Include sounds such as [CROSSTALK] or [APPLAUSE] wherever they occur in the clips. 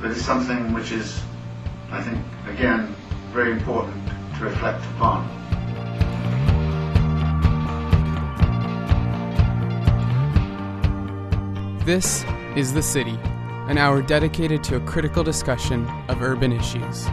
that is something which is, I think, again, very important to reflect upon. This is The City, an hour dedicated to a critical discussion of urban issues.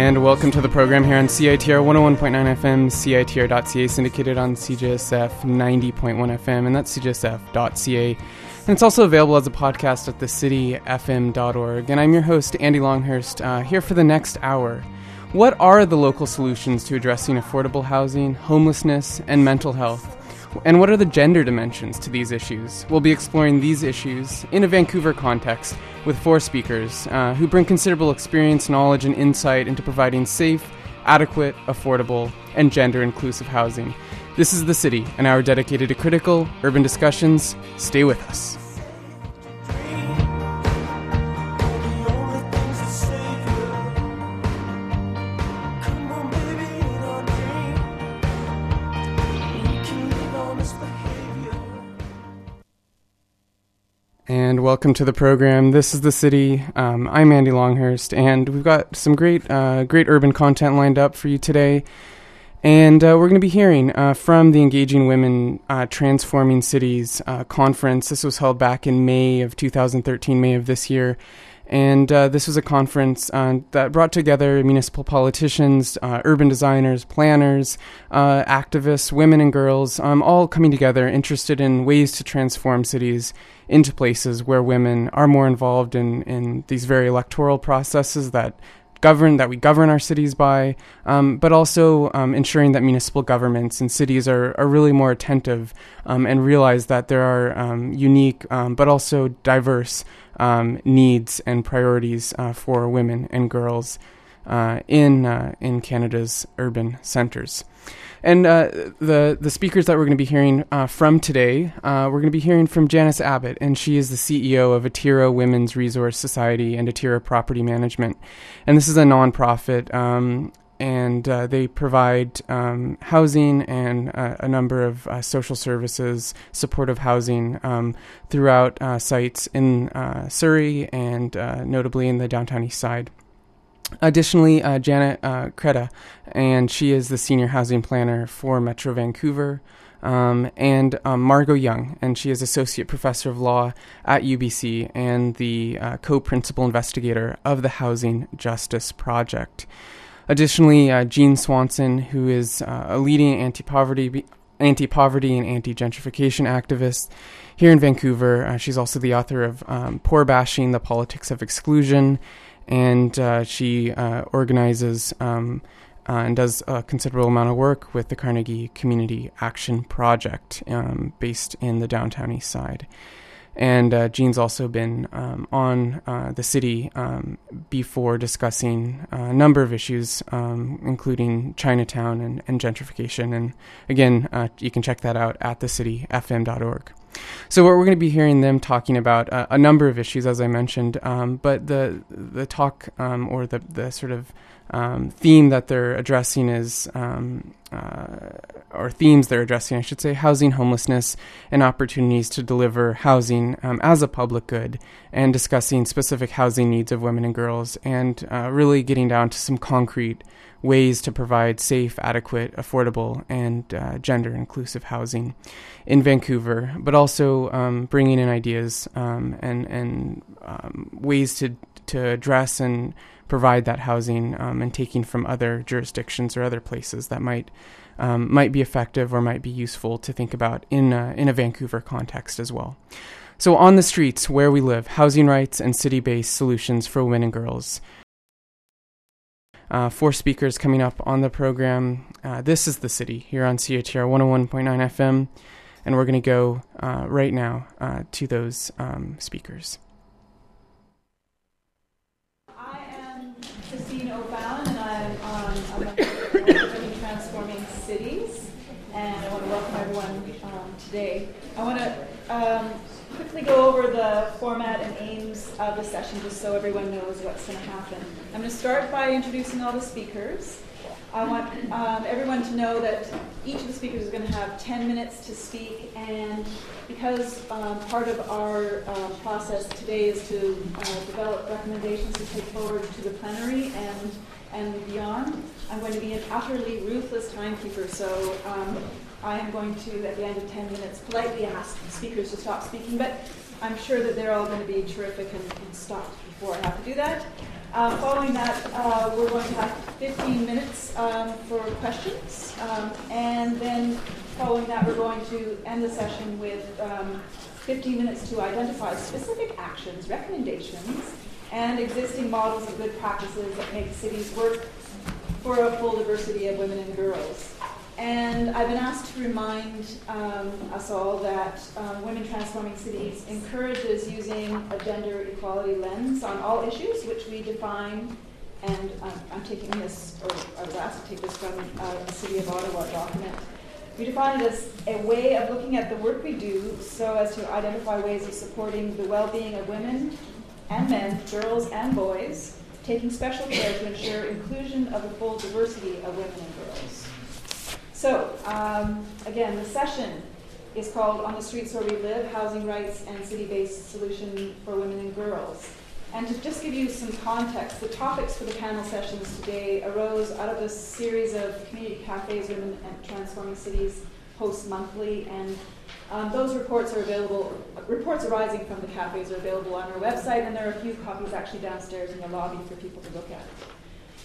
And welcome to the program here on CITR 101.9 FM, CITR.ca, syndicated on CJSF 90.1 FM, and that's CJSF.ca. And it's also available as a podcast at thecityfm.org. And I'm your host, Andy Longhurst, uh, here for the next hour. What are the local solutions to addressing affordable housing, homelessness, and mental health? And what are the gender dimensions to these issues? We'll be exploring these issues in a Vancouver context with four speakers uh, who bring considerable experience, knowledge, and insight into providing safe, adequate, affordable, and gender inclusive housing. This is The City, an hour dedicated to critical urban discussions. Stay with us. Welcome to the program. This is the city. Um, I'm Andy Longhurst, and we've got some great, uh, great urban content lined up for you today. And uh, we're going to be hearing uh, from the Engaging Women uh, Transforming Cities uh, conference. This was held back in May of 2013, May of this year. And uh, this was a conference that brought together municipal politicians, urban designers, planners, activists, women and girls, um, all coming together interested in ways to transform cities into places where women are more involved in, in these very electoral processes that govern that we govern our cities by, um, but also um, ensuring that municipal governments and cities are, are really more attentive um, and realize that there are um, unique um, but also diverse um, needs and priorities uh, for women and girls uh, in uh, in Canada's urban centers. And uh, the the speakers that we're going to be hearing uh, from today, uh, we're going to be hearing from Janice Abbott, and she is the CEO of Atira Women's Resource Society and Atira Property Management, and this is a nonprofit. Um, and uh, they provide um, housing and uh, a number of uh, social services, supportive housing um, throughout sites in Surrey and notably in the downtown east side. Additionally, uh, Janet uh, Kreda, and she is the senior housing planner for Metro Vancouver. Um, and um, Margot Young, and she is associate professor of law at UBC and the uh, co-principal investigator of the Housing Justice Project. Additionally, uh, Jean Swanson, who is uh, a leading anti-poverty, anti-poverty and anti-gentrification activist here in Vancouver. Uh, she's also the author of um, "Poor Bashing: The Politics of Exclusion." And uh, she uh, organizes um, uh, and does a considerable amount of work with the Carnegie Community Action Project um, based in the downtown east side. And uh, Jean's also been um, on uh, the city um, before discussing uh, a number of issues, um, including Chinatown and, and, gentrification. And again, you can check that out at thecityfm.org. So we're going to be hearing them talking about uh, a number of issues, as I mentioned, um, but the the talk um, or the the sort of um, theme that they're addressing is, um, uh, or themes they're addressing, I should say, housing homelessness and opportunities to deliver housing um, as a public good, and discussing specific housing needs of women and girls, and uh, really getting down to some concrete ways to provide safe, adequate, affordable, and uh, gender inclusive housing in Vancouver, but also um, bringing in ideas um, and and um, ways to to address and provide that housing um, and taking from other jurisdictions or other places that might um, might be effective or might be useful to think about in a, in a Vancouver context as well. So, on the streets where we live, housing rights and city based solutions for women and girls. Uh, four speakers coming up on the program. Uh, this is the city here on CITR 101.9 FM, and we're going to go uh, right now to those um, speakers. I am Christine O'Fallon, and I'm a member Transforming Cities, and I want to welcome everyone um, today. I want to um, quickly go over the format and aims of the session just so everyone knows what's going to happen. I'm going to start by introducing all the speakers. I want um, everyone to know that each of the speakers is going to have 10 minutes to speak, and because um, part of our uh, process today is to uh, develop recommendations to take forward to the plenary and and beyond, I'm going to be an utterly ruthless timekeeper. So um, I am going to, at the end of 10 minutes, politely ask the speakers to stop speaking, but I'm sure that they're all going to be terrific and, and stop before I have to do that. Uh, following that, uh, we're going to have 15 minutes um, for questions, um, and then following that, we're going to end the session with um, 15 minutes to identify specific actions, recommendations, and existing models of good practices that make cities work for a full diversity of women and girls. And I've been asked to remind um, us all that um, Women Transforming Cities encourages using a gender equality lens on all issues, which we define, and I'm, I'm taking this, or I was asked to take this from uh, the City of Ottawa document. We define it as a way of looking at the work we do so as to identify ways of supporting the well being of women and men, girls and boys, taking special care to ensure inclusion of the full diversity of women and girls. So, um, again, the session is called On the Streets Where We Live Housing Rights and City Based Solution for Women and Girls. And to just give you some context, the topics for the panel sessions today arose out of a series of community cafes Women and Transforming Cities host monthly, and um, those reports are available. Reports arising from the cafes are available on our website, and there are a few copies actually downstairs in the lobby for people to look at.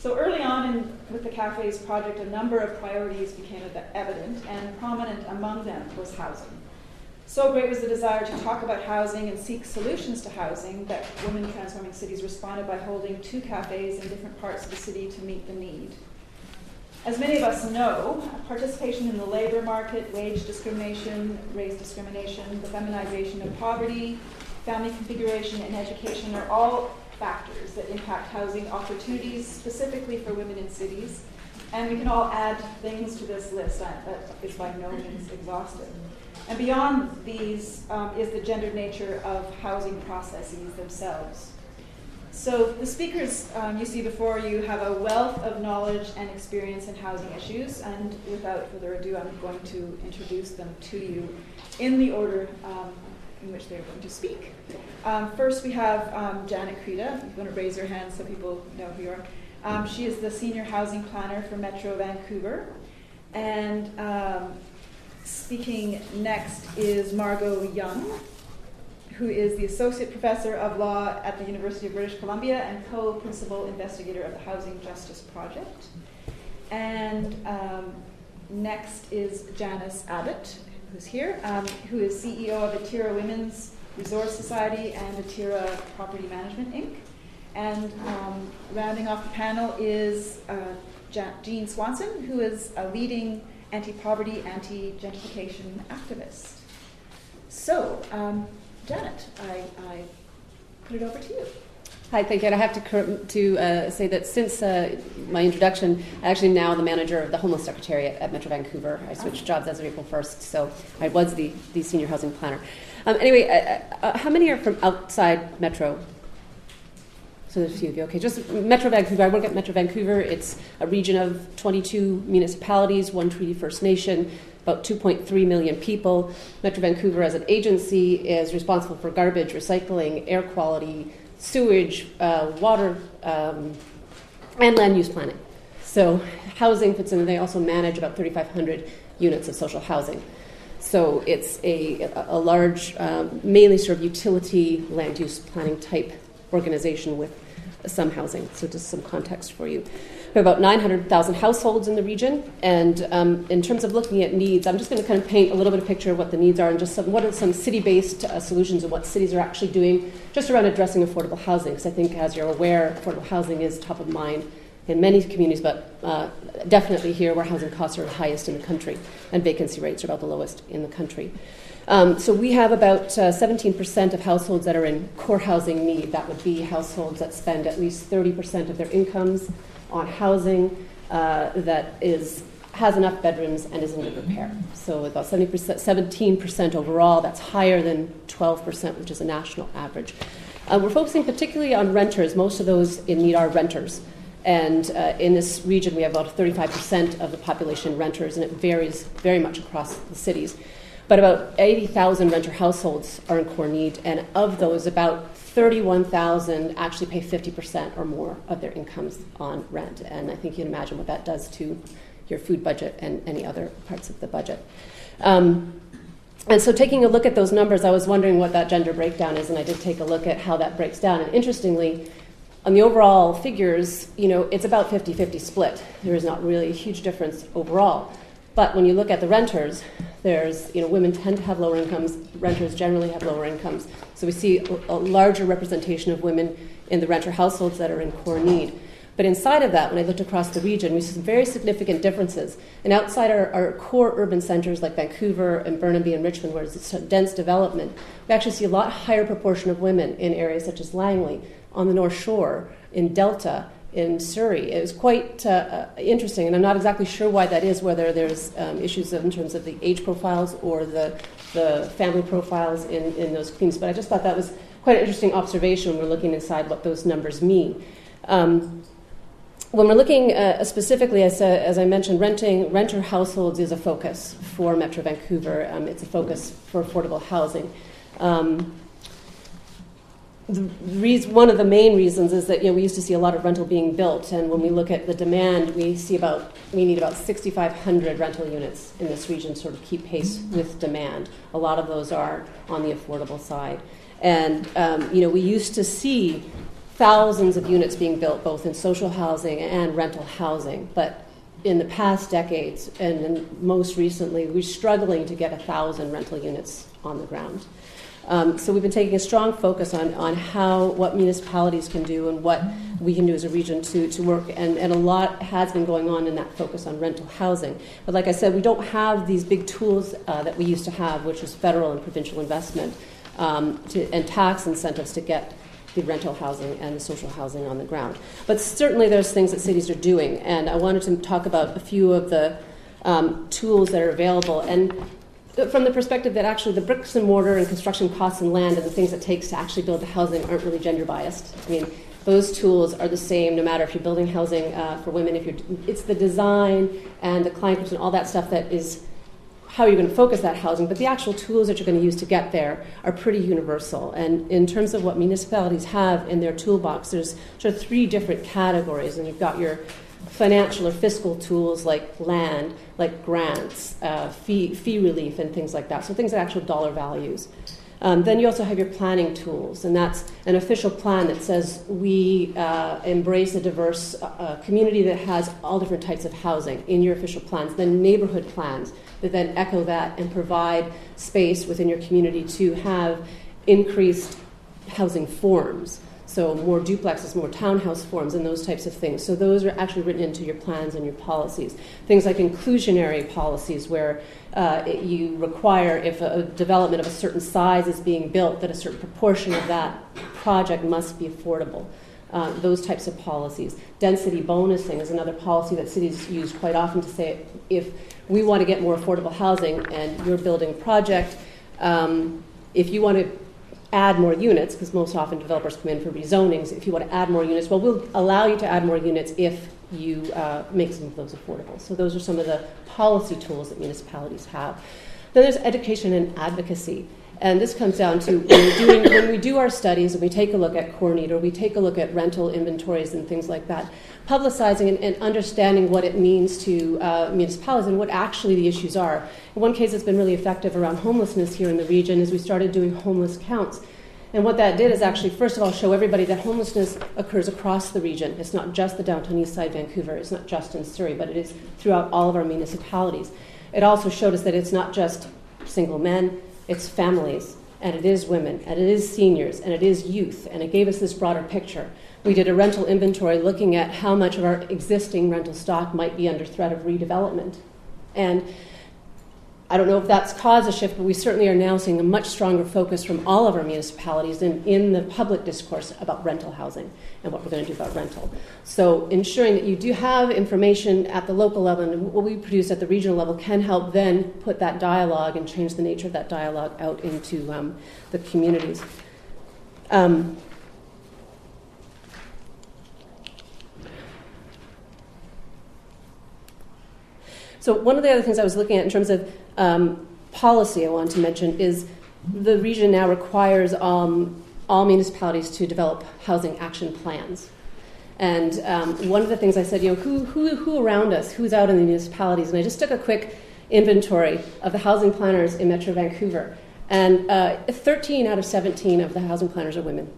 So early on in, with the Cafes project, a number of priorities became evident, and prominent among them was housing. So great was the desire to talk about housing and seek solutions to housing that Women Transforming Cities responded by holding two cafes in different parts of the city to meet the need. As many of us know, participation in the labor market, wage discrimination, race discrimination, the feminization of poverty, family configuration, and education are all factors that impact housing opportunities specifically for women in cities. And we can all add things to this list that is by no means exhaustive. And beyond these um, is the gendered nature of housing processes themselves. So the speakers um, you see before you have a wealth of knowledge and experience in housing issues, and without further ado, I'm going to introduce them to you in the order um, in which they're going to speak. Um, first, we have um, Janet Kreda. I'm going to raise her hand so people know who you are. Um, she is the senior housing planner for Metro Vancouver. And um, speaking next is Margot Young, who is the associate professor of law at the University of British Columbia and co principal investigator of the Housing Justice Project. And um, next is Janice Abbott, who's here, um, who is CEO of Atira Women's Resource Society and Atira Property Management Inc. And um, rounding off the panel is uh, Jean Swanson, who is a leading anti poverty, anti gentrification activist. So, um, Janet, I, I put it over to you. Hi, thank you. And I have to, to uh, say that since uh, my introduction, I'm actually now the manager of the Homeless Secretariat at Metro Vancouver. I switched oh. jobs as of April 1st, so I was the, the senior housing planner. Um, anyway, uh, uh, how many are from outside Metro? So there's a few of you. Okay, just Metro Vancouver. I work at Metro Vancouver. It's a region of 22 municipalities, one Treaty First Nation, about 2.3 million people. Metro Vancouver, as an agency, is responsible for garbage, recycling, air quality, sewage, uh, water, um, and land use planning. So housing fits in, and they also manage about 3,500 units of social housing. So it's a, a large, um, mainly sort of utility land use planning type organization with some housing. So, just some context for you. We have about 900,000 households in the region, and um, in terms of looking at needs, I'm just going to kind of paint a little bit of picture of what the needs are and just some, what are some city-based uh, solutions and what cities are actually doing just around addressing affordable housing. Because I think, as you're aware, affordable housing is top of mind in many communities, but uh, definitely here where housing costs are the highest in the country and vacancy rates are about the lowest in the country. Um, so we have about uh, 17% of households that are in core housing need. That would be households that spend at least 30% of their incomes on housing uh, that is has enough bedrooms and is in good repair. So about 70%, 17% overall. That's higher than 12%, which is a national average. Uh, we're focusing particularly on renters. Most of those in need are renters. And uh, in this region, we have about 35% of the population renters, and it varies very much across the cities. But about 80,000 renter households are in core need, and of those, about 31,000 actually pay 50% or more of their incomes on rent. And I think you can imagine what that does to your food budget and any other parts of the budget. Um, and so, taking a look at those numbers, I was wondering what that gender breakdown is, and I did take a look at how that breaks down. And interestingly, on the overall figures, you know, it's about 50 50 split. There is not really a huge difference overall. But when you look at the renters, there's, you know, women tend to have lower incomes, renters generally have lower incomes. So we see a, a larger representation of women in the renter households that are in core need. But inside of that, when I looked across the region, we see some very significant differences. And outside our, our core urban centers like Vancouver and Burnaby and Richmond, where it's dense development, we actually see a lot higher proportion of women in areas such as Langley, on the North Shore, in Delta, in Surrey. It was quite uh, uh, interesting, and I'm not exactly sure why that is, whether there's um, issues in terms of the age profiles or the, the family profiles in, in those communities. But I just thought that was quite an interesting observation when we're looking inside what those numbers mean. Um, when we're looking uh, specifically, as, uh, as I mentioned, renting renter households is a focus for Metro Vancouver. Um, it's a focus for affordable housing. Um, reason, one of the main reasons is that you know we used to see a lot of rental being built, and when we look at the demand, we see about we need about 6,500 rental units in this region to sort of keep pace with demand. A lot of those are on the affordable side, and um, you know we used to see thousands of units being built both in social housing and rental housing, but in the past decades and most recently, we're struggling to get a thousand rental units on the ground. Um, so we've been taking a strong focus on, on how what municipalities can do and what we can do as a region to, to work, and, and a lot has been going on in that focus on rental housing. But like I said, we don't have these big tools uh, that we used to have, which is federal and provincial investment um, to, and tax incentives to get the rental housing and the social housing on the ground. But certainly there's things that cities are doing, and I wanted to talk about a few of the um, tools that are available. And from the perspective that actually the bricks and mortar and construction costs and land and the things it takes to actually build the housing aren't really gender biased. I mean, those tools are the same no matter if you're building housing uh, for women. If you're, it's the design and the client groups and all that stuff that is how you're going to focus that housing. But the actual tools that you're going to use to get there are pretty universal. And in terms of what municipalities have in their toolbox, there's sort of three different categories. And you've got your financial or fiscal tools like land, like grants, uh, fee, fee relief, and things like that. So things that actual dollar values. Um, then you also have your planning tools, and that's an official plan that says we uh, embrace a diverse uh, uh community that has all different types of housing in your official plans. Then neighborhood plans that then echo that and provide space within your community to have increased housing forms. So more duplexes, more townhouse forms, and those types of things. So those are actually written into your plans and your policies. Things like inclusionary policies, where uh, it, you require if a, a development of a certain size is being built, that a certain proportion of that project must be affordable. Uh, those types of policies. Density bonusing is another policy that cities use quite often to say if we want to get more affordable housing and you're building a project, um, if you want to add more units, because most often developers come in for rezonings, if you want to add more units, well, we'll allow you to add more units if you uh, make some of those affordable. So those are some of the policy tools that municipalities have. Then there's education and advocacy. And this comes down to when, doing, when, we do our studies and we take a look at core need or we take a look at rental inventories and things like that, publicizing and, and understanding what it means to uh, municipalities and what actually the issues are. In one case that's been really effective around homelessness here in the region is we started doing homeless counts. And what that did is actually, first of all, show everybody that homelessness occurs across the region. It's not just the downtown east side Vancouver, it's not just in Surrey, but it is throughout all of our municipalities. It also showed us that it's not just single men, it's families, and it is women, and it is seniors, and it is youth, and it gave us this broader picture. We did a rental inventory looking at how much of our existing rental stock might be under threat of redevelopment. And I don't know if that's caused a shift, but we certainly are now seeing a much stronger focus from all of our municipalities in, in the public discourse about rental housing and what we're going to do about rental. So, ensuring that you do have information at the local level and what we produce at the regional level can help then put that dialogue and change the nature of that dialogue out into um, the communities. Um, So, one of the other things I was looking at in terms of um, policy I wanted to mention is the region now requires um, all municipalities to develop housing action plans. And um, one of the things I said, you know, who, who, who around us, who's out in the municipalities? And I just took a quick inventory of the housing planners in Metro Vancouver. And uh, 13 out of 17 of the housing planners are women,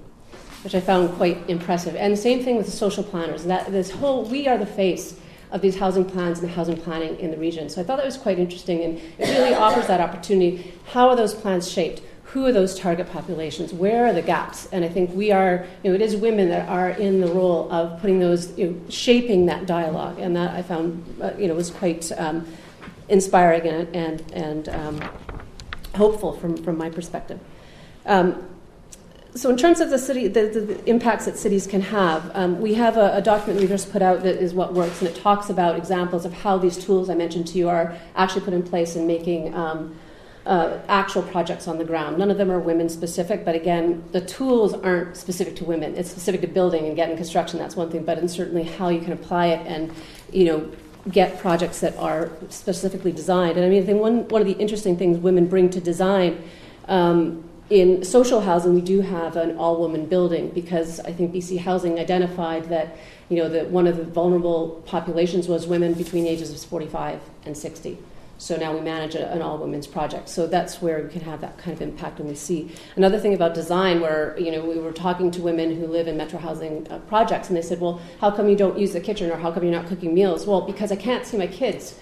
which I found quite impressive. And the same thing with the social planners. That this whole, we are the face of these housing plans and the housing planning in the region. So I thought that was quite interesting, and it really offers that opportunity. How are those plans shaped? Who are those target populations? Where are the gaps? And I think we are, you know, it is women that are in the role of putting those, you know, shaping that dialogue, and that I found, uh, you know, was quite um, inspiring and and, and um, hopeful from from my perspective. Um, so in terms of the city, the, the, the impacts that cities can have, um, we have a, a, document we just put out that is what works, and it talks about examples of how these tools I mentioned to you are actually put in place in making um, uh, actual projects on the ground. None of them are women specific, but again, the tools aren't specific to women. It's specific to building and getting construction. That's one thing, but in certainly how you can apply it and you know get projects that are specifically designed. And I mean, I think one one of the interesting things women bring to design. Um, in social housing, we do have an all-woman building because I think BC Housing identified that you know that one of the vulnerable populations was women between the ages of 45 and 60. So now we manage a, an all-women's project. So that's where we can have that kind of impact, and we see another thing about design, where you know we were talking to women who live in metro housing uh, projects, and they said, "Well, how come you don't use the kitchen, or how come you're not cooking meals?" Well, because I can't see my kids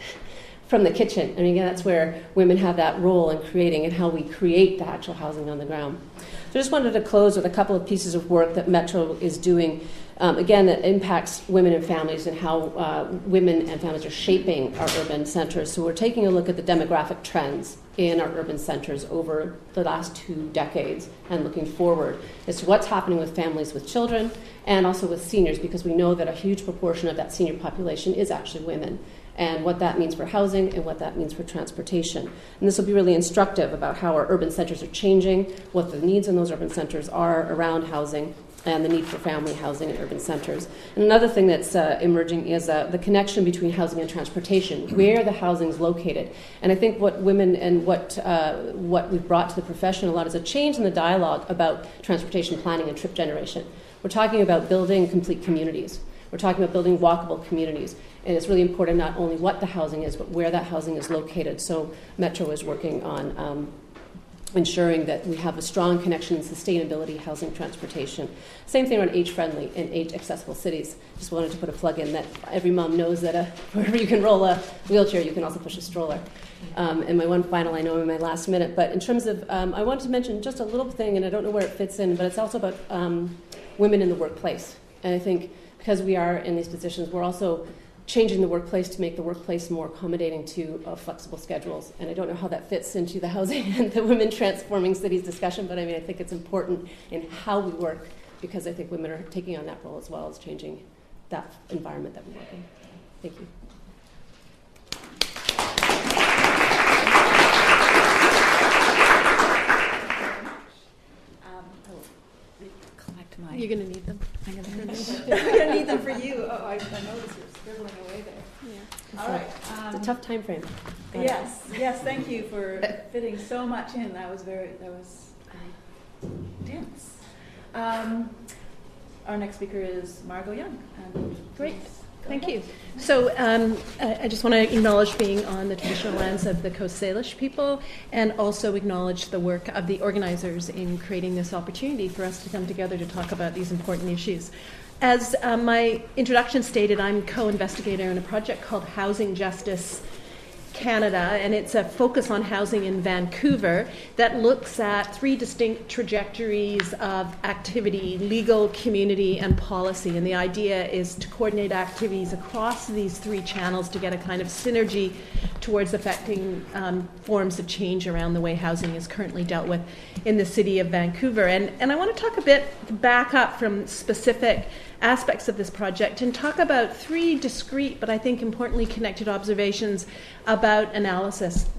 from the kitchen. And again, that's where women have that role in creating and how we create the actual housing on the ground. So I just wanted to close with a couple of pieces of work that Metro is doing. Um, again, that impacts women and families and how uh, women and families are shaping our urban centers. So we're taking a look at the demographic trends in our urban centers over the last two decades and looking forward as to what's happening with families with children and also with seniors because we know that a huge proportion of that senior population is actually women and what that means for housing and what that means for transportation. And this will be really instructive about how our urban centers are changing, what the needs in those urban centers are around housing, and the need for family housing in urban centers. And another thing that's uh, emerging is uh, the connection between housing and transportation, where the housing is located. And I think what women and what, uh, what we've brought to the profession a lot is a change in the dialogue about transportation planning and trip generation. We're talking about building complete communities. We're talking about building walkable communities. And it's really important not only what the housing is, but where that housing is located. So Metro is working on um, ensuring that we have a strong connection in sustainability, housing, transportation. Same thing around age friendly and age accessible cities. Just wanted to put a plug in that every mom knows that a, uh, [LAUGHS] wherever you can roll a wheelchair, you can also push a stroller. Um, and my one final, I know in my last minute, but in terms of, um, I wanted to mention just a little thing, and I don't know where it fits in, but it's also about um, women in the workplace. And I think because we are in these positions, we're also changing the workplace to make the workplace more accommodating to uh, flexible schedules. And I don't know how that fits into the housing [LAUGHS] and the women transforming cities discussion, but I mean, I think it's important in how we work because I think women are taking on that role as well as changing that environment that we work in. Thank you. my. You're going to need them. I'm going [LAUGHS] to need them for you. Oh, I, I noticed you're scribbling away there. Yeah. All right. Um, it's a um, tough time frame. Got yes, it. yes. Thank you for fitting so much in. That was very, that was very dense. Um, our next speaker is Margot Young. And Great. Thank you. So um, I I just want to acknowledge being on the traditional lands of the Coast Salish people and also acknowledge the work of the organizers in creating this opportunity for us to come together to talk about these important issues. As uh, my introduction stated, I'm co investigator in a project called Housing Justice Canada, and it's a focus on housing in Vancouver that looks at three distinct trajectories of activity legal, community, and policy. And the idea is to coordinate activities across these three channels to get a kind of synergy towards affecting um, forms of change around the way housing is currently dealt with in the city of Vancouver. And, and I want to talk a bit back up from specific aspects of this project and talk about three discrete but I think importantly connected observations about analysis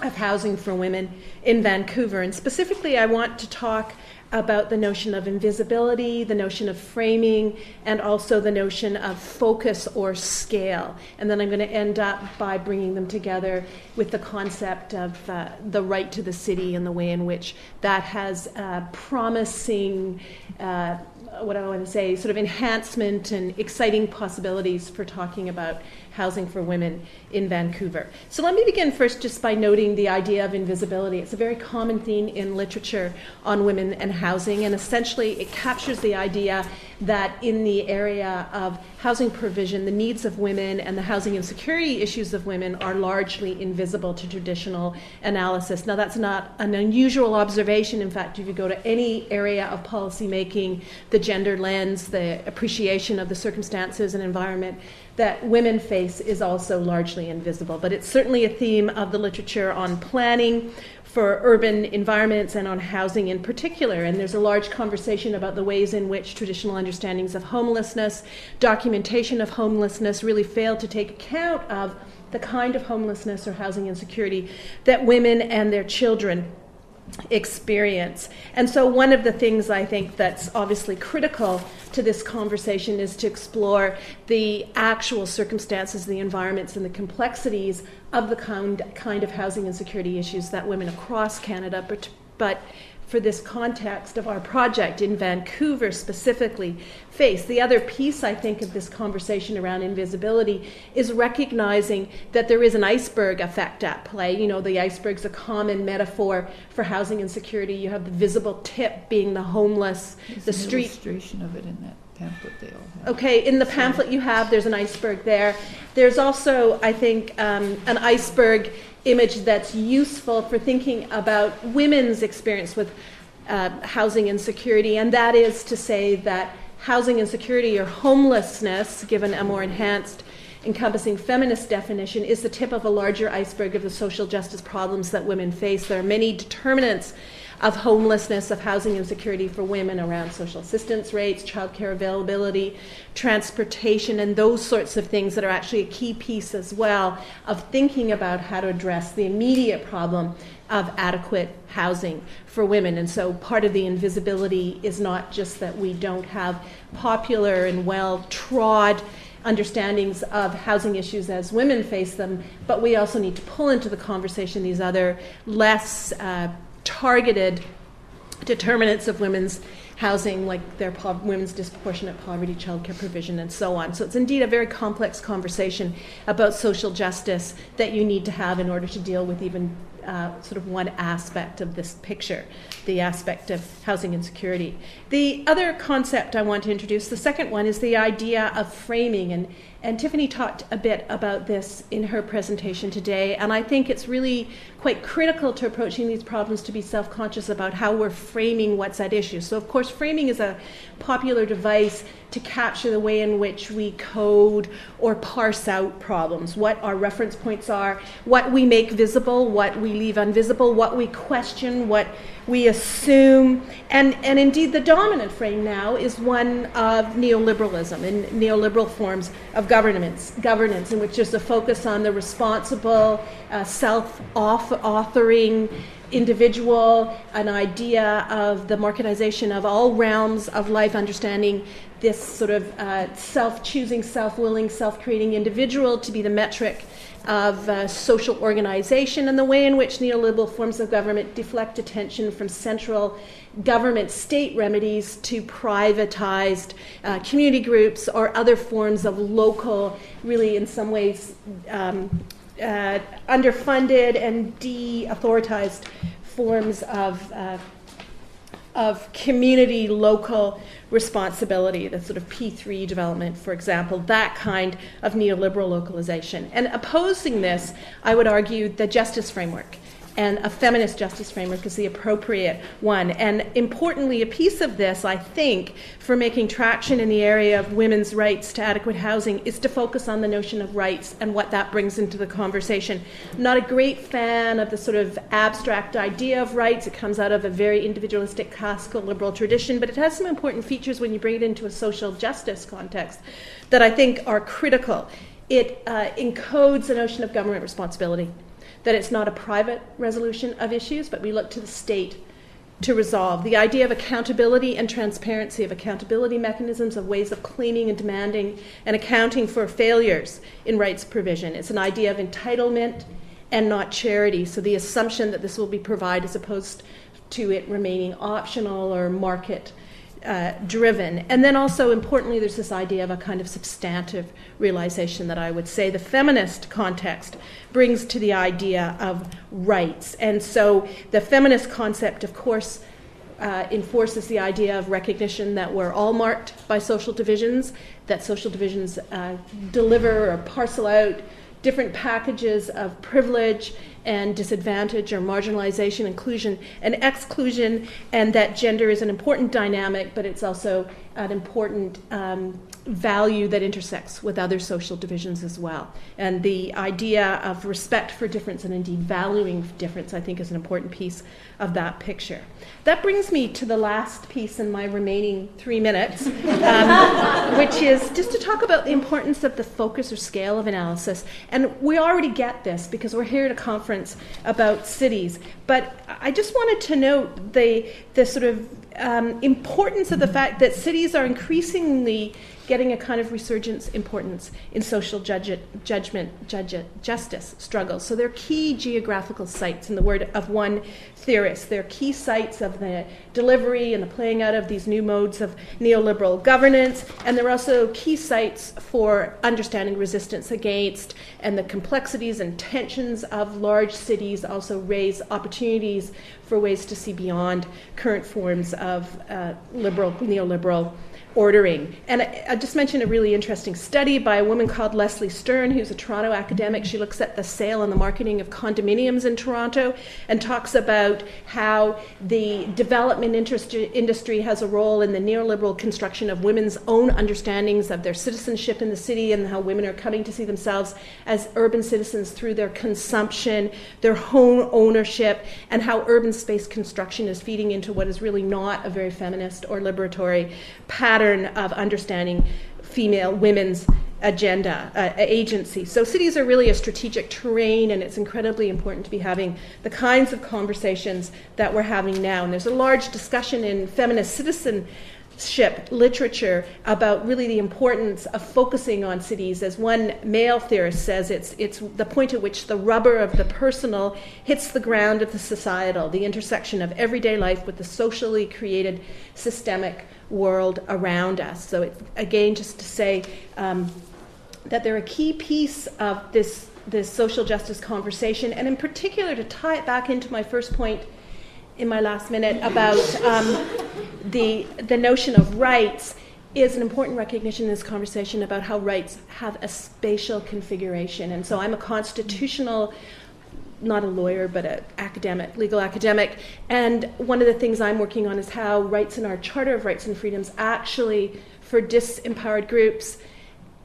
of housing for women in Vancouver. And specifically, I want to talk about the notion of invisibility, the notion of framing, and also the notion of focus or scale. And then I'm going to end up by bringing them together with the concept of uh, the right to the city and the way in which that has uh, promising. Uh, what I want to say, sort of enhancement and exciting possibilities for talking about housing for women in Vancouver. So let me begin first just by noting the idea of invisibility. It's a very common theme in literature on women and housing, and essentially it captures the idea that in the area of housing provision, the needs of women and the housing insecurity issues of women are largely invisible to traditional analysis. Now, that's not an unusual observation. In fact, if you go to any area of policymaking, the gender lens, the appreciation of the circumstances and environment that women face is also largely invisible. But it's certainly a theme of the literature on planning for urban environments and on housing in particular. And there's a large conversation about the ways in which traditional understandings of homelessness, documentation of homelessness, really fail to take account of the kind of homelessness or housing insecurity that women and their children experience. And so, one of the things I think that's obviously critical to this conversation is to explore the actual circumstances, the environments, and the complexities of the kind, kind of housing and security issues that women across Canada, but, but for this context of our project in Vancouver specifically face. The other piece, I think, of this conversation around invisibility is recognizing that there is an iceberg effect at play. You know, the iceberg's a common metaphor for housing insecurity. You have the visible tip being the homeless, There's the street. illustration of it in that pamphlet they all have. Okay, in the pamphlet you have, there's an iceberg there. There's also, I think, um, an iceberg image that's useful for thinking about women's experience with uh, housing insecurity, and that is to say that housing insecurity or homelessness, given a more enhanced encompassing feminist definition, is the tip of a larger iceberg of the social justice problems that women face. There are many determinants of homelessness, of housing insecurity for women around social assistance rates, childcare availability, transportation, and those sorts of things that are actually a key piece as well of thinking about how to address the immediate problem of adequate housing for women. And so part of the invisibility is not just that we don't have popular and well trod understandings of housing issues as women face them, but we also need to pull into the conversation these other less uh, targeted determinants of women's housing, like their po- women's disproportionate poverty, childcare provision, and so on. So it's indeed a very complex conversation about social justice that you need to have in order to deal with even uh, sort of one aspect of this picture, the aspect of housing insecurity. The other concept I want to introduce, the second one, is the idea of framing. And, and Tiffany talked a bit about this in her presentation today. And I think it's really quite critical to approaching these problems to be self conscious about how we're framing what's at issue. So, of course, framing is a popular device to capture the way in which we code or parse out problems, what our reference points are, what we make visible, what we leave invisible, what we question, what we assume. And, and indeed, the dominant frame now is one of neoliberalism and neoliberal forms of governance, governance in which there's a focus on the responsible, uh, self authoring individual, an idea of the marketization of all realms of life, understanding this sort of uh, self choosing, self willing, self creating individual to be the metric of uh, social organization and the way in which neoliberal forms of government deflect attention from central government state remedies to privatized uh, community groups or other forms of local, really, in some ways, um, uh, underfunded and de authoritized forms of. Uh, of community local responsibility, the sort of P3 development, for example, that kind of neoliberal localization. And opposing this, I would argue the justice framework and a feminist justice framework is the appropriate one. And importantly, a piece of this, I think, for making traction in the area of women's rights to adequate housing is to focus on the notion of rights and what that brings into the conversation. Not a great fan of the sort of abstract idea of rights. It comes out of a very individualistic classical liberal tradition, but it has some important features when you bring it into a social justice context that I think are critical. It uh, encodes the notion of government responsibility that it's not a private resolution of issues, but we look to the state to resolve. The idea of accountability and transparency, of accountability mechanisms, of ways of claiming and demanding and accounting for failures in rights provision. It's an idea of entitlement and not charity. So the assumption that this will be provided as opposed to it remaining optional or market uh, driven. And then also, importantly, there's this idea of a kind of substantive realization that I would say the feminist context brings to the idea of rights. And so the feminist concept, of course, uh, enforces the idea of recognition that we're all marked by social divisions, that social divisions uh, deliver or parcel out different packages of privilege and disadvantage or marginalization, inclusion and exclusion, and that gender is an important dynamic, but it's also an important um, value that intersects with other social divisions as well. And the idea of respect for difference and indeed valuing difference, I think, is an important piece of that picture. That brings me to the last piece in my remaining three minutes, [LAUGHS] um, which is just to talk about the importance of the focus or scale of analysis. And we already get this because we're here at a conference about cities. But I just wanted to note the, the sort of um, importance of the fact that cities are increasingly getting a kind of resurgence importance in social judge, judgment, judge, justice struggles. So they're key geographical sites, in the word of one theorist. They're key sites of the delivery and the playing out of these new modes of neoliberal governance, and they're also key sites for understanding resistance against and the complexities and tensions of large cities also raise opportunities for ways to see beyond current forms of uh, liberal, neoliberal ordering. And I, I, just mentioned a really interesting study by a woman called Leslie Kern, who's a Toronto academic. She looks at the sale and the marketing of condominiums in Toronto and talks about how the development industry has a role in the neoliberal construction of women's own understandings of their citizenship in the city and how women are coming to see themselves as urban citizens through their consumption, their home ownership, and how urban space construction is feeding into what is really not a very feminist or liberatory pattern pattern of understanding female women's agenda uh, agency. So cities are really a strategic terrain and it's incredibly important to be having the kinds of conversations that we're having now. And there's a large discussion in feminist citizenship literature about really the importance of focusing on cities. As one male theorist says, it's, it's the point at which the rubber of the personal hits the ground of the societal, the intersection of everyday life with the socially created systemic world around us. So, it, again, just to say um, that they're a key piece of this, this social justice conversation, and in particular, to tie it back into my first point in my last minute about um, the, the notion of rights is an important recognition in this conversation about how rights have a spatial configuration. And so I'm a constitutional not a lawyer, but an academic, legal academic. And one of the things I'm working on is how rights in our Charter of Rights and Freedoms actually, for disempowered groups,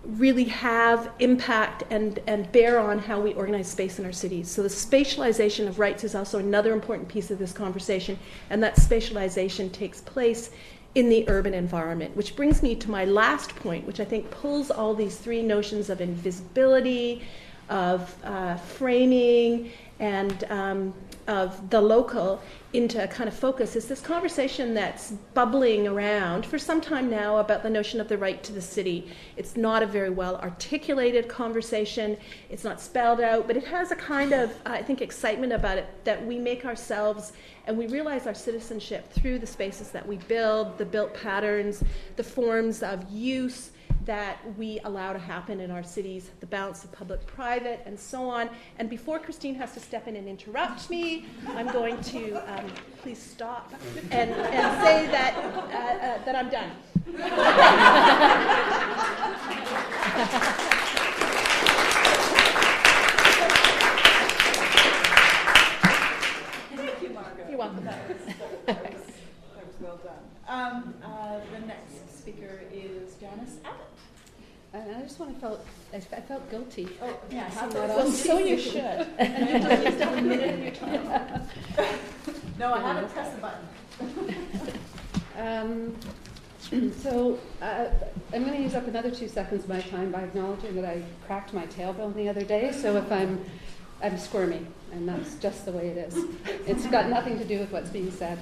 really have impact and, and bear on how we organize space in our cities. So the spatialization of rights is also another important piece of this conversation, and that spatialization takes place in the urban environment, which brings me to my last point, which I think pulls all these three notions of invisibility, of uh, framing, and um, of the local into a kind of focus is this conversation that's bubbling around for some time now about the notion of the right to the city. It's not a very well articulated conversation, it's not spelled out, but it has a kind of, uh, I think, excitement about it that we make ourselves and we realize our citizenship through the spaces that we build, the built patterns, the forms of use that we allow to happen in our cities, the balance of public private, and so on. And before Christine has to step in and interrupt me, I'm going to um, please stop and, and say that, uh, uh, that I'm done. Thank you, Margaret. You're welcome. That was, that was, that was well done. Um, uh, the next speaker is Janice Abbott. And I just want to felt I, I felt guilty. Oh, yeah, how about- Well, so you should. [LAUGHS] And you just up a minute of your time. No, I haven't pressed the button. [LAUGHS] Um, [CLEARS THROAT] so uh, I'm going to use up another two seconds of my time by acknowledging that I cracked my tailbone the other day. So if I'm I'm squirmy, and that's just the way it is. It's got nothing to do with what's being said.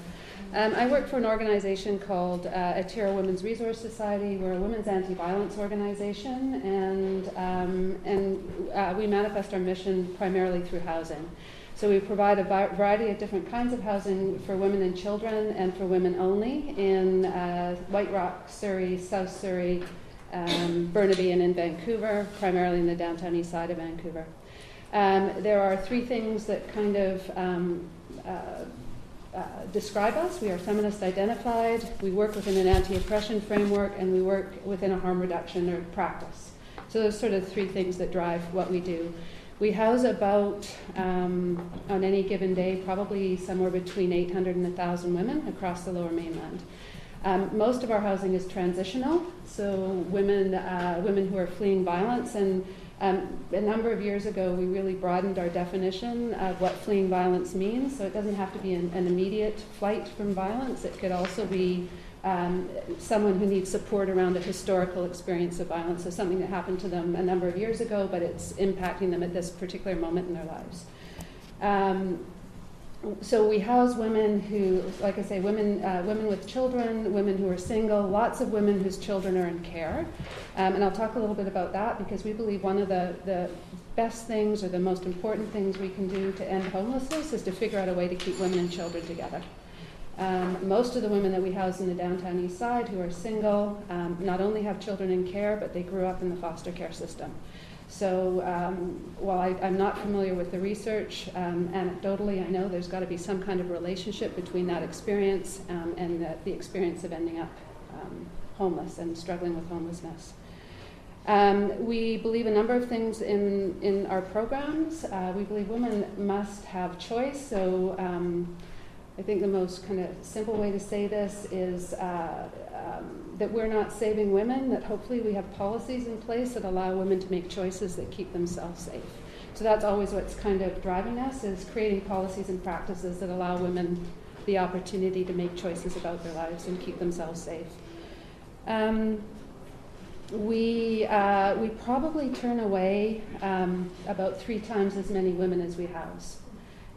Um, I work for an organization called uh, Atira Women's Resource Society. We're a women's anti-violence organization, and um, and uh, we manifest our mission primarily through housing. So we provide a variety of different kinds of housing for women and children, and for women only in uh, White Rock, Surrey, South Surrey, um, Burnaby, and in Vancouver, primarily in the downtown east side of Vancouver. Um, there are three things that kind of um, uh, describe us. We are feminist identified, we work within an anti oppression framework, and we work within a harm reduction or practice. So, those sort of three things that drive what we do. We house about, um, on any given day, probably somewhere between 800 and 1,000 women across the lower mainland. Um, most of our housing is transitional, so women, uh, women who are fleeing violence. And um, a number of years ago, we really broadened our definition of what fleeing violence means. So it doesn't have to be an, an immediate flight from violence. It could also be um, someone who needs support around a historical experience of violence, so something that happened to them a number of years ago, but it's impacting them at this particular moment in their lives. Um, so we house women who, like I say, women, uh, women with children, women who are single, lots of women whose children are in care. Um, and I'll talk a little bit about that because we believe one of the, the best things or the most important things we can do to end homelessness is to figure out a way to keep women and children together. Um, most of the women that we house in the downtown east side who are single um, not only have children in care, but they grew up in the foster care system. So um, while I, am not familiar with the research, um, anecdotally, I know there's got to be some kind of relationship between that experience um, and the, the, experience of ending up um, homeless and struggling with homelessness. Um, we believe a number of things in, in our programs. Uh, we believe women must have choice. So um, I think the most kind of simple way to say this is uh, that we're not saving women, that hopefully we have policies in place that allow women to make choices that keep themselves safe. So that's always what's kind of driving us is creating policies and practices that allow women the opportunity to make choices about their lives and keep themselves safe. Um, we, uh, we probably turn away um, about three times as many women as we house.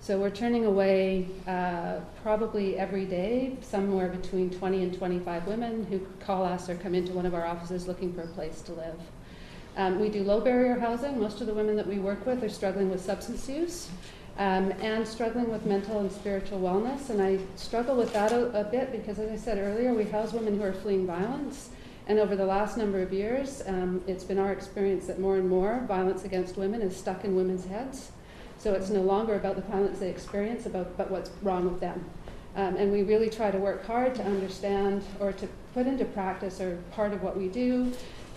So we're turning away uh, probably every day somewhere between 20 and 25 women who call us or come into one of our offices looking for a place to live. Um, we do low barrier housing. Most of the women that we work with are struggling with substance use um, and struggling with mental and spiritual wellness. And I struggle with that a, a bit because, as I said earlier, we house women who are fleeing violence. And over the last number of years, um, it's been our experience that more and more violence against women is stuck in women's heads. So it's no longer about the violence they experience, about, but what's wrong with them. Um, and we really try to work hard to understand or to put into practice or part of what we do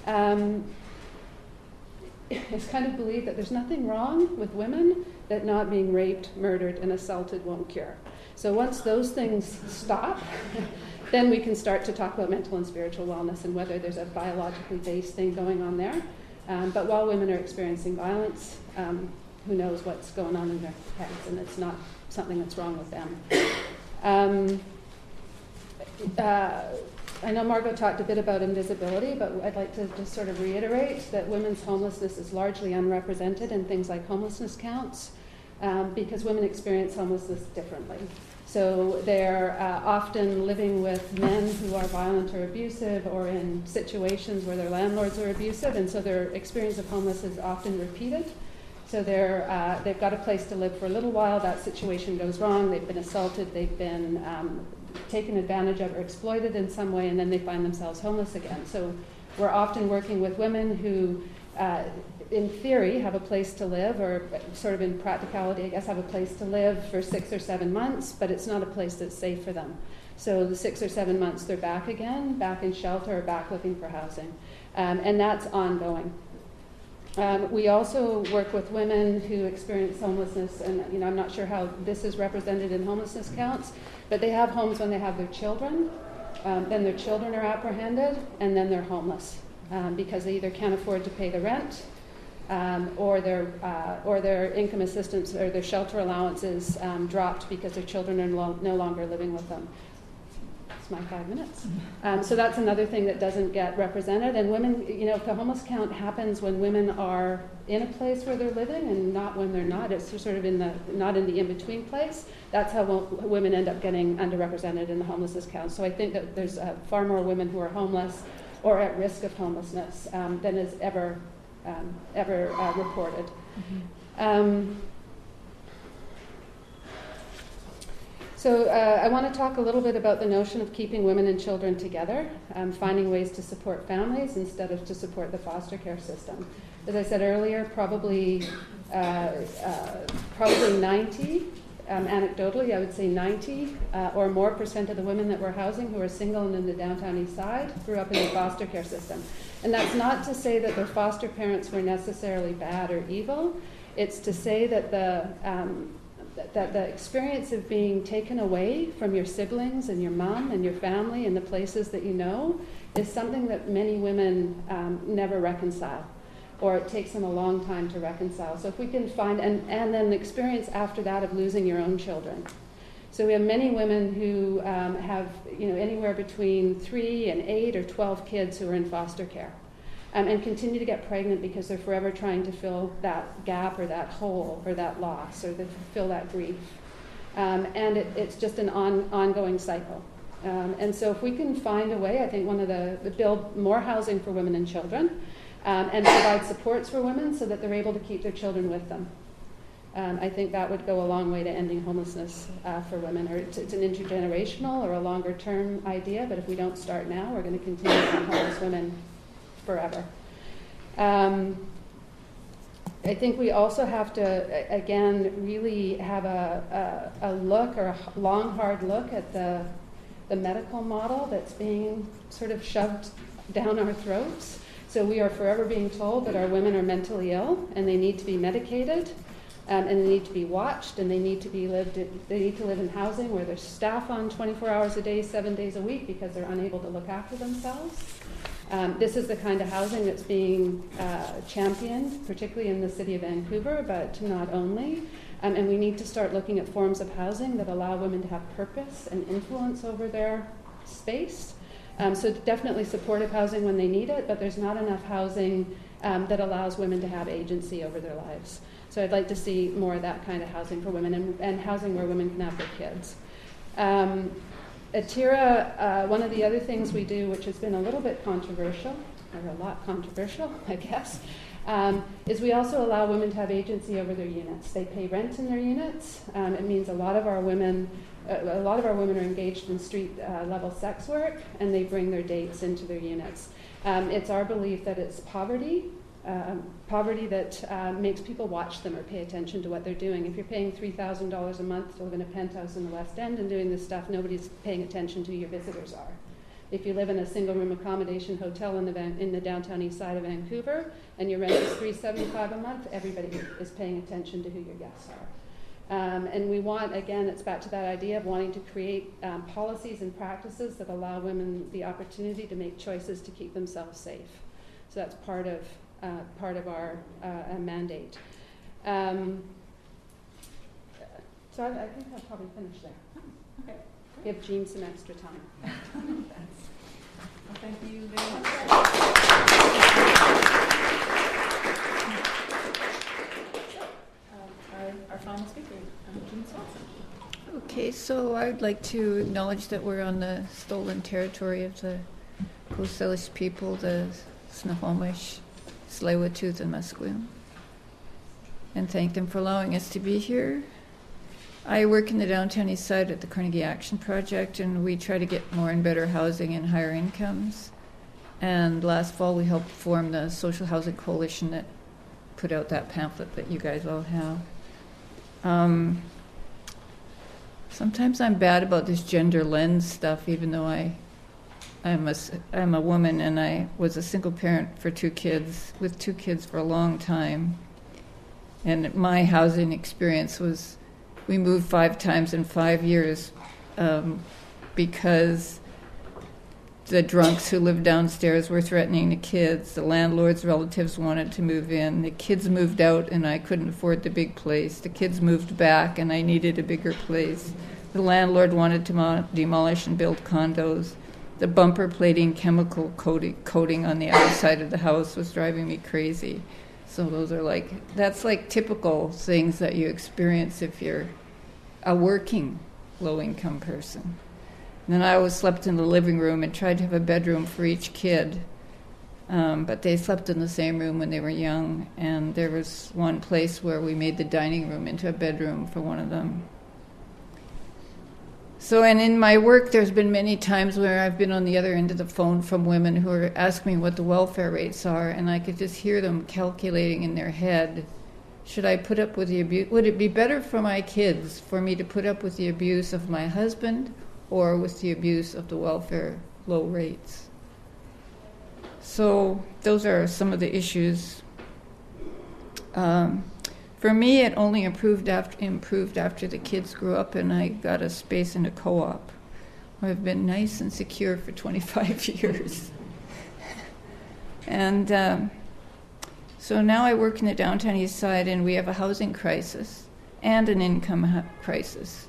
um, is kind of believe that there's nothing wrong with women that not being raped, murdered, and assaulted won't cure. So once those things stop, [LAUGHS] then we can start to talk about mental and spiritual wellness and whether there's a biologically based thing going on there. Um, but while women are experiencing violence, um, who knows what's going on in their heads, and it's not something that's wrong with them. Um, uh, I know Margot talked a bit about invisibility, but I'd like to just sort of reiterate that women's homelessness is largely unrepresented in things like homelessness counts. um, because women experience homelessness differently. So they're uh, often living with men who are violent or abusive, or in situations where their landlords are abusive, and so their experience of homelessness is often repeated. So they're, uh, they've got a place to live for a little while. That situation goes wrong. They've been assaulted. They've been um, taken advantage of or exploited in some way, and then they find themselves homeless again. So we're often working with women who, uh, in theory, have a place to live, or sort of in practicality, I guess, have a place to live for six or seven months, but it's not a place that's safe for them. So the six or seven months they're back again, back in shelter, or back looking for housing. Um, and that's ongoing. Um, we also work with women who experience homelessness, and you know, I'm not sure how this is represented in homelessness counts, but they have homes when they have their children. Um, then their children are apprehended, and then they're homeless um, because they either can't afford to pay the rent, um, or their uh, or their income assistance or their shelter allowances um, dropped because their children are no longer living with them my five minutes. Um, so that's another thing that doesn't get represented. And women, you know, if the homeless count happens when women are in a place where they're living and not when they're not, it's sort of in the not in the in between place. That's how women end up getting underrepresented in the homelessness count. So I think that there's uh, far more women who are homeless or at risk of homelessness um, than is ever um, ever uh, reported. Mm-hmm. So uh, I want to talk a little bit about the notion of keeping women and children together, um, finding ways to support families instead of to support the foster care system. As I said earlier, probably uh, uh, probably 90, um, anecdotally, I would say 90 uh, or more percent of the women that we're housing who are single and in the downtown east side grew up in the foster care system. And that's not to say that their foster parents were necessarily bad or evil. It's to say that the um, that, the experience of being taken away from your siblings and your mom and your family and the places that you know is something that many women um, never reconcile or it takes them a long time to reconcile. So if we can find, and, and then the experience after that of losing your own children. So we have many women who um, have, you know, anywhere between three and eight or 12 kids who are in foster care um, and continue to get pregnant because they're forever trying to fill that gap or that hole or that loss or to fill that grief. Um, and it, it's just an on, ongoing cycle. Um, and so, if we can find a way, I think one of the, build more housing for women and children, um, and provide supports for women so that they're able to keep their children with them. Um, I think that would go a long way to ending homelessness uh, for women. Or it's, it's, an intergenerational or a longer term idea, but if we don't start now, we're going to continue to homeless women forever. Um, I think we also have to, again, really have a, a, a, look or a long, hard look at the, the medical model that's being sort of shoved down our throats. So we are forever being told that our women are mentally ill and they need to be medicated um, and they need to be watched and they need to be lived in, they need to live in housing where there's staff on 24 hours a day, seven days a week because they're unable to look after themselves. Um, this is the kind of housing that's being uh, championed, particularly in the city of Vancouver, but not only. Um, and we need to start looking at forms of housing that allow women to have purpose and influence over their space. Um, so, definitely supportive housing when they need it, but there's not enough housing um, that allows women to have agency over their lives. So, I'd like to see more of that kind of housing for women and, and housing where women can have their kids. Um, Atira, uh, one of the other things we do, which has been a little bit controversial, or a lot controversial, [LAUGHS] I guess, um, is we also allow women to have agency over their units. They pay rent in their units. Um, it means a lot of our women, uh, a lot of our women are engaged in street uh, level sex work, and they bring their dates into their units. Um, it's our belief that it's poverty um, poverty that uh, makes people watch them or pay attention to what they're doing. If you're paying $3,000 a month to live in a penthouse in the West End and doing this stuff, nobody's paying attention to who your visitors are. If you live in a single room accommodation hotel in the, van- in the downtown east side of Vancouver and your rent is 375 a month, everybody is paying attention to who your guests are. Um, and we want, again, it's back to that idea of wanting to create um, policies and practices that allow women the opportunity to make choices to keep themselves safe. So that's part of part of our uh, mandate. Um, so I, I, think I'll probably finish there. Okay. Give Jean some extra time. well, thank you very much. Um, our, our final speaker. Um, Jean Swanson. Okay, so I'd like to acknowledge that we're on the stolen territory of the Coast Salish people, the Squamish, tsleil and Musqueam, and thank them for allowing us to be here. I work in the downtown east side at the Carnegie Action Project, and we try to get more and better housing and higher incomes. And last fall, we helped form the Social Housing Coalition that put out that pamphlet that you guys all have. Um, sometimes I'm bad about this gender lens stuff, even though I, I'm a, I'm a woman and I was a single parent for two kids, with two kids for a long time. And my housing experience was, we moved five times in five years um, because the drunks who lived downstairs were threatening the kids. The landlord's relatives wanted to move in. The kids moved out, and I couldn't afford the big place. The kids moved back, and I needed a bigger place. The landlord wanted to mo- demolish and build condos. The bumper plating chemical coating, coating on the outside of the house was driving me crazy. So those are like that's like typical things that you experience if you're a working low income person. And then I always slept in the living room and tried to have a bedroom for each kid. Um, but they slept in the same room when they were young, and there was one place where we made the dining room into a bedroom for one of them. So, and in my work, there's been many times where I've been on the other end of the phone from women who are asking me what the welfare rates are, and I could just hear them calculating in their head should I put up with the abuse? Would it be better for my kids for me to put up with the abuse of my husband or with the abuse of the welfare low rates? So, those are some of the issues. Um, for me, it only improved after, improved after the kids grew up and I got a space in a co op. I've been nice and secure for 25 [LAUGHS] years. and um, so now I work in the downtown east side, and we have a housing crisis and an income ha- crisis.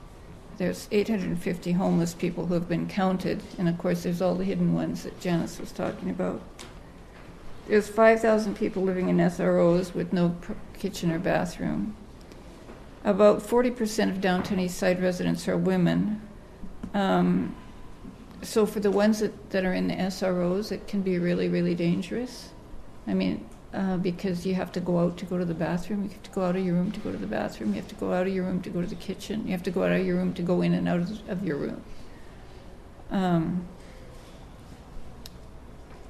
There's 850 homeless people who have been counted, and of course, there's all the hidden ones that Janice was talking about. There's 5,000 people living in SROs with no kitchen or bathroom. About 40% of downtown east side residents are women. Um, so for the ones that, that are in the SROs, it can be really, really dangerous. I mean, uh, because you have to go out to go to the bathroom. You have to go out of your room to go to the bathroom. You have to go out of your room to go to the kitchen. You have to go out of your room to go in and out of, of your room. Um,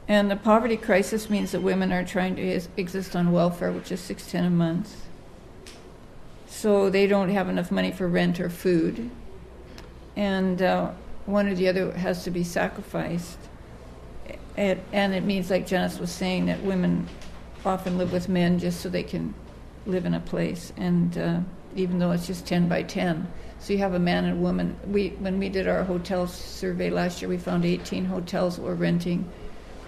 and the poverty crisis means that women are trying to is- exist on welfare, which is six ten a month. So they don't have enough money for rent or food, and uh, one or the other has to be sacrificed. It, and it means, like Janice was saying, that women often live with men just so they can live in a place, and uh, even though it's just 10 by 10. So you have a man and woman. We, when we did our hotel survey last year, we found 18 hotels were renting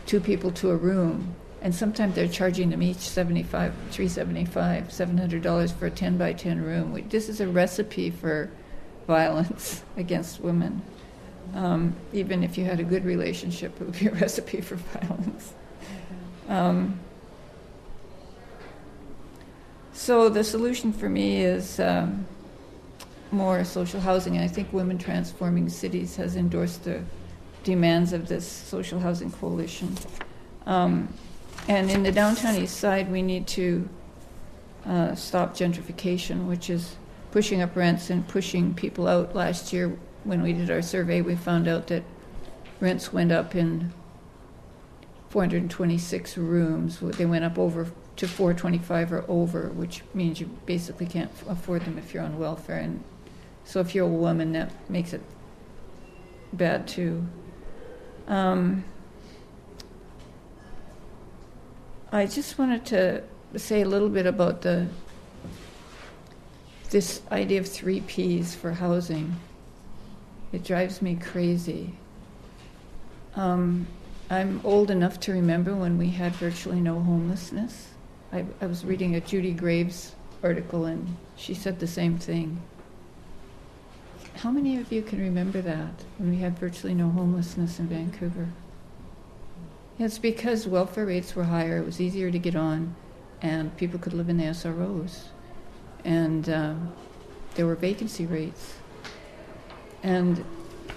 two people to a room, and sometimes they're charging them each 75, 375, 700 dollars for a 10 by 10 room. We, this is a recipe for violence [LAUGHS] against women. Um, even if you had a good relationship, it would be a [LAUGHS] recipe for violence. Um, so the solution for me is um, more social housing, and I think Women Transforming Cities has endorsed the demands of this social housing coalition. Um, and in the downtown east side, we need to uh, stop gentrification, which is pushing up rents and pushing people out. Last year, when we did our survey, we found out that rents went up in 426 rooms. They went up over to 425 or over, which means you basically can't afford them if you're on welfare. And so if you're a woman, that makes it bad too. Um, I just wanted to say a little bit about the this idea of three P's for housing. It drives me crazy. Um, I'm old enough to remember when we had virtually no homelessness. I, I was reading a Judy Graves article, and she said the same thing. How many of you can remember that when we had virtually no homelessness in Vancouver? It's because welfare rates were higher, it was easier to get on, and people could live in the SROs. And uh, there were vacancy rates. And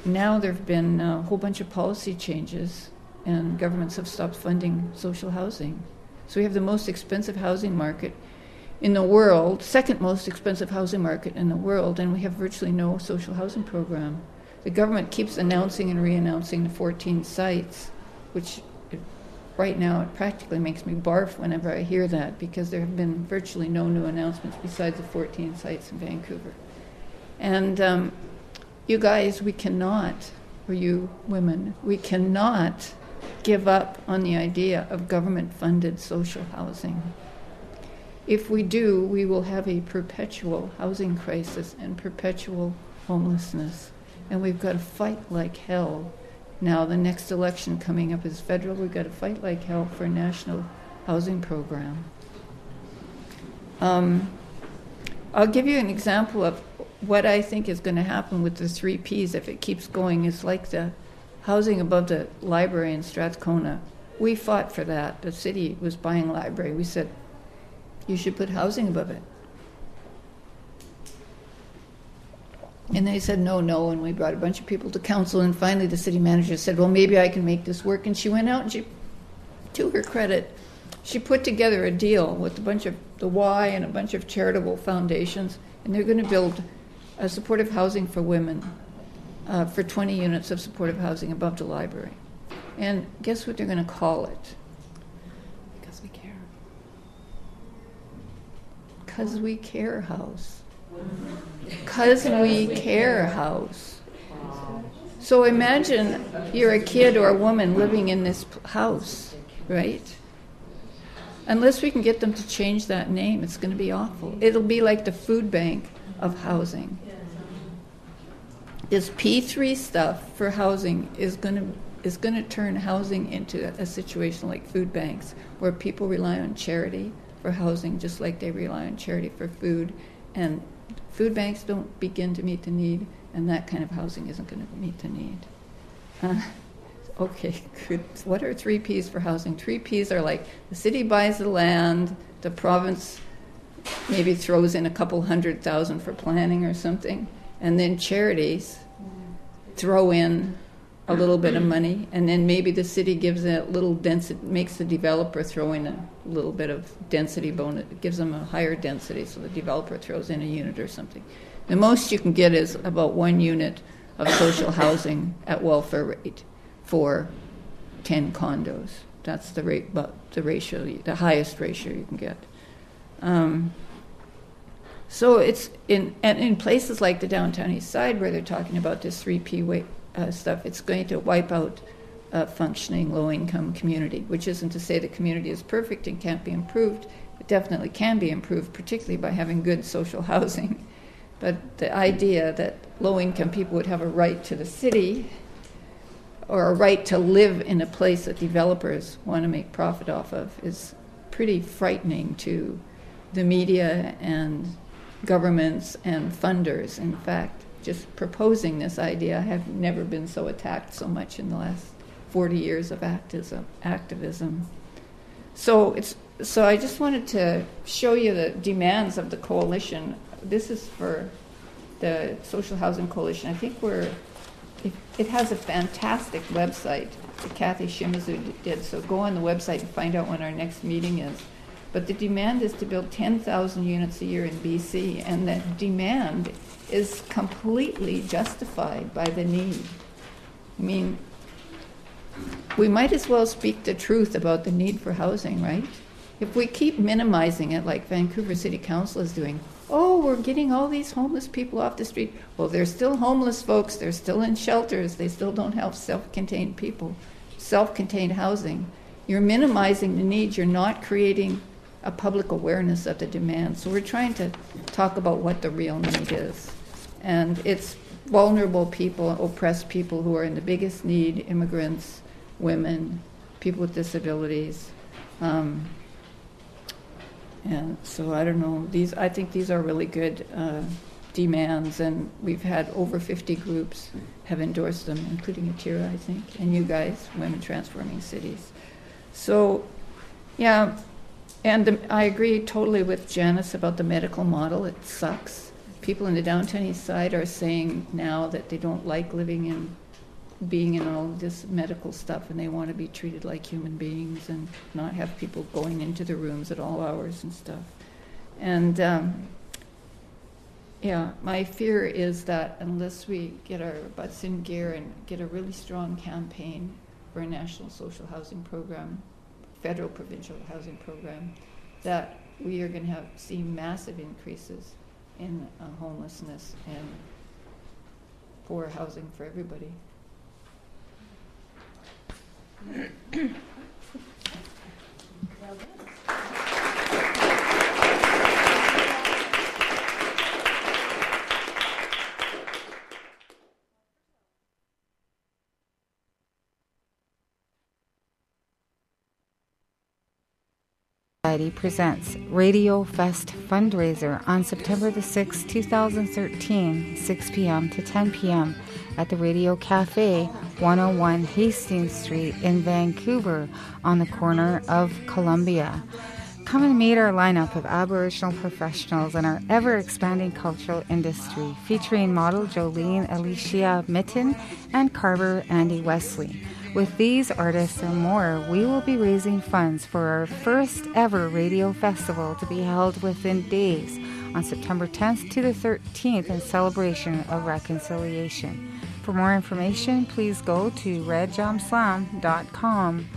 now there have been a whole bunch of policy changes, and governments have stopped funding social housing. So we have the most expensive housing market in the world, second most expensive housing market in the world, and we have virtually no social housing program. The government keeps announcing and re-announcing the 14 sites, which right now it practically makes me barf whenever I hear that because there have been virtually no new announcements besides the 14 sites in Vancouver. And um, you guys, we cannot, or you women, we cannot give up on the idea of government funded social housing. If we do, we will have a perpetual housing crisis and perpetual homelessness. And we've got to fight like hell. Now, the next election coming up is federal. We've got to fight like hell for a national housing program. Um, I'll give you an example of what I think is going to happen with the three Ps if it keeps going. It's like the housing above the library in Strathcona. We fought for that. The city was buying library. We said, you should put housing above it. And they said no, no, and we brought a bunch of people to council, and finally the city manager said, well, maybe I can make this work. And she went out and she, to her credit, she put together a deal with a bunch of the Y and a bunch of charitable foundations, and they're going to build a supportive housing for women uh, for 20 units of supportive housing above the library. And guess what they're going to call it? Because we care. Because we care house. Because we care house. So imagine you're a kid or a woman living in this house, right? Unless we can get them to change that name, it's going to be awful. It'll be like the food bank of housing. This P3 stuff for housing is going to is going to turn housing into a situation like food banks, where people rely on charity for housing just like they rely on charity for food, and food banks don't begin to meet the need, and that kind of housing isn't going to meet the need. Uh, okay, good. What are three Ps for housing? Three Ps are like the city buys the land, the province maybe throws in a couple hundred thousand for planning or something, and then charities throw in a little bit of money, and then maybe the city gives a little density, makes the developer throw in a little bit of density bonus, gives them a higher density, so the developer throws in a unit or something. The most you can get is about one unit of social housing at welfare rate for 10 condos. That's the rate, but the ratio, the highest ratio you can get. Um, so it's in and in places like the downtown east side where they're talking about this 3P way, uh, stuff, it's going to wipe out a functioning low income community, which isn't to say the community is perfect and can't be improved. It definitely can be improved, particularly by having good social [LAUGHS] housing. But the idea that low income people would have a right to the city or a right to live in a place that developers want to make profit off of is pretty frightening to the media and governments and funders. In fact, just proposing this idea, I have never been so attacked so much in the last 40 years of activism. activism. So it's so I just wanted to show you the demands of the coalition. This is for the Social Housing Coalition. I think we're it, it has a fantastic website that Kathy Shimizu did. So go on the website and find out when our next meeting is. But the demand is to build 10,000 units a year in BC, and that demand is completely justified by the need. I mean, we might as well speak the truth about the need for housing, right? If we keep minimizing it like Vancouver City Council is doing, oh, we're getting all these homeless people off the street. Well, they're still homeless folks, they're still in shelters, they still don't have self contained people, self contained housing. You're minimizing the needs, you're not creating a public awareness of the demand. So we're trying to talk about what the real need is. And it's vulnerable people, oppressed people who are in the biggest need immigrants, women, people with disabilities. Um, and so I don't know. These I think these are really good uh, demands, and we've had over 50 groups have endorsed them, including Atira, I think, and you guys, Women Transforming Cities. So, yeah, and the, I agree totally with Janice about the medical model. It sucks people in the downtown east side are saying now that they don't like living in, being in all this medical stuff, and they want to be treated like human beings and not have people going into the rooms at all hours and stuff. And um, yeah, my fear is that unless we get our butts in gear and get a really strong campaign for a national social housing program, federal provincial housing program, that we are going to have see massive increases in uh, homelessness and poor housing for everybody. Society presents Radio Fest fundraiser on September the 6th, 2013, 6 p.m. to 10 p.m. at the Radio Cafe, 101 Hastings Street in Vancouver on the corner of Columbia. Come and meet our lineup of Aboriginal professionals in our ever expanding cultural industry, featuring model Jolene Alicia Mitten and carver Andy Wesley. With these artists and more, we will be raising funds for our first ever radio festival to be held within days on September 10th to the 13th in celebration of reconciliation. For more information, please go to redjamslam.com.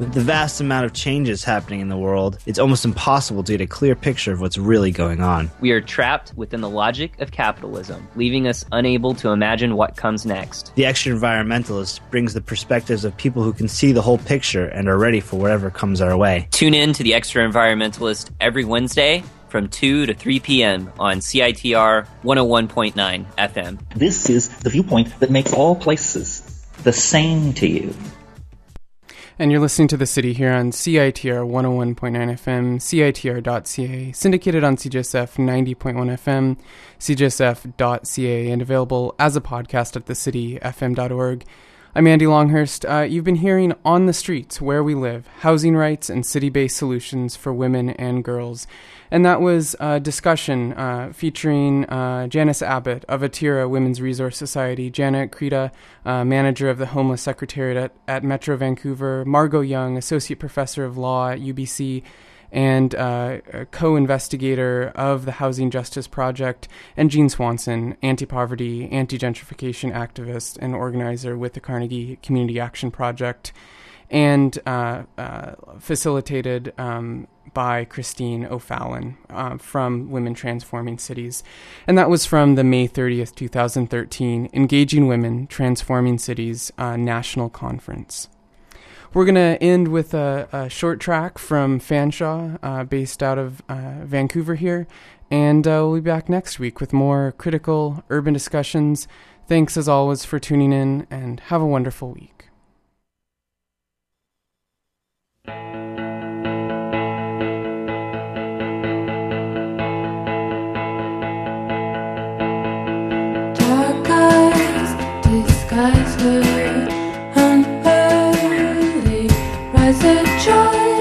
With the vast amount of changes happening in the world, it's almost impossible to get a clear picture of what's really going on. We are trapped within the logic of capitalism, leaving us unable to imagine what comes next. The extra environmentalist brings the perspectives of people who can see the whole picture and are ready for whatever comes our way. Tune in to the Extra Environmentalist every Wednesday from 2 to 3 p.m. on CITR 101.9 FM. This is the viewpoint that makes all places the same to you. And you're listening to The City here on CITR 101.9 FM, CITR.ca, syndicated on CJSF 90.1 FM, CJSF.ca, and available as a podcast at thecityfm.org. I'm Andy Longhurst. Uh, you've been hearing On the Streets, Where We Live, Housing Rights and City Based Solutions for Women and Girls. And that was a discussion uh, featuring uh, Janice Abbott of Atira Women's Resource Society, Janet Kreda, uh, manager of the Homeless Secretariat at, at Metro Vancouver, Margot Young, associate professor of law at UBC, and uh, a co-investigator of the Housing Justice Project, and Jean Swanson, anti-poverty, anti-gentrification activist and organizer with the Carnegie Community Action Project, and uh, uh, facilitated um, by Christine O'Fallon uh, from Women Transforming Cities. And that was from the May 30th, 2013 Engaging Women Transforming Cities uh, National Conference. We're going to end with a, a, short track from Fanshawe, uh, based out of uh, Vancouver here. And uh, we'll be back next week with more critical urban discussions. Thanks as always for tuning in and have a wonderful week. Disguise her rise a joy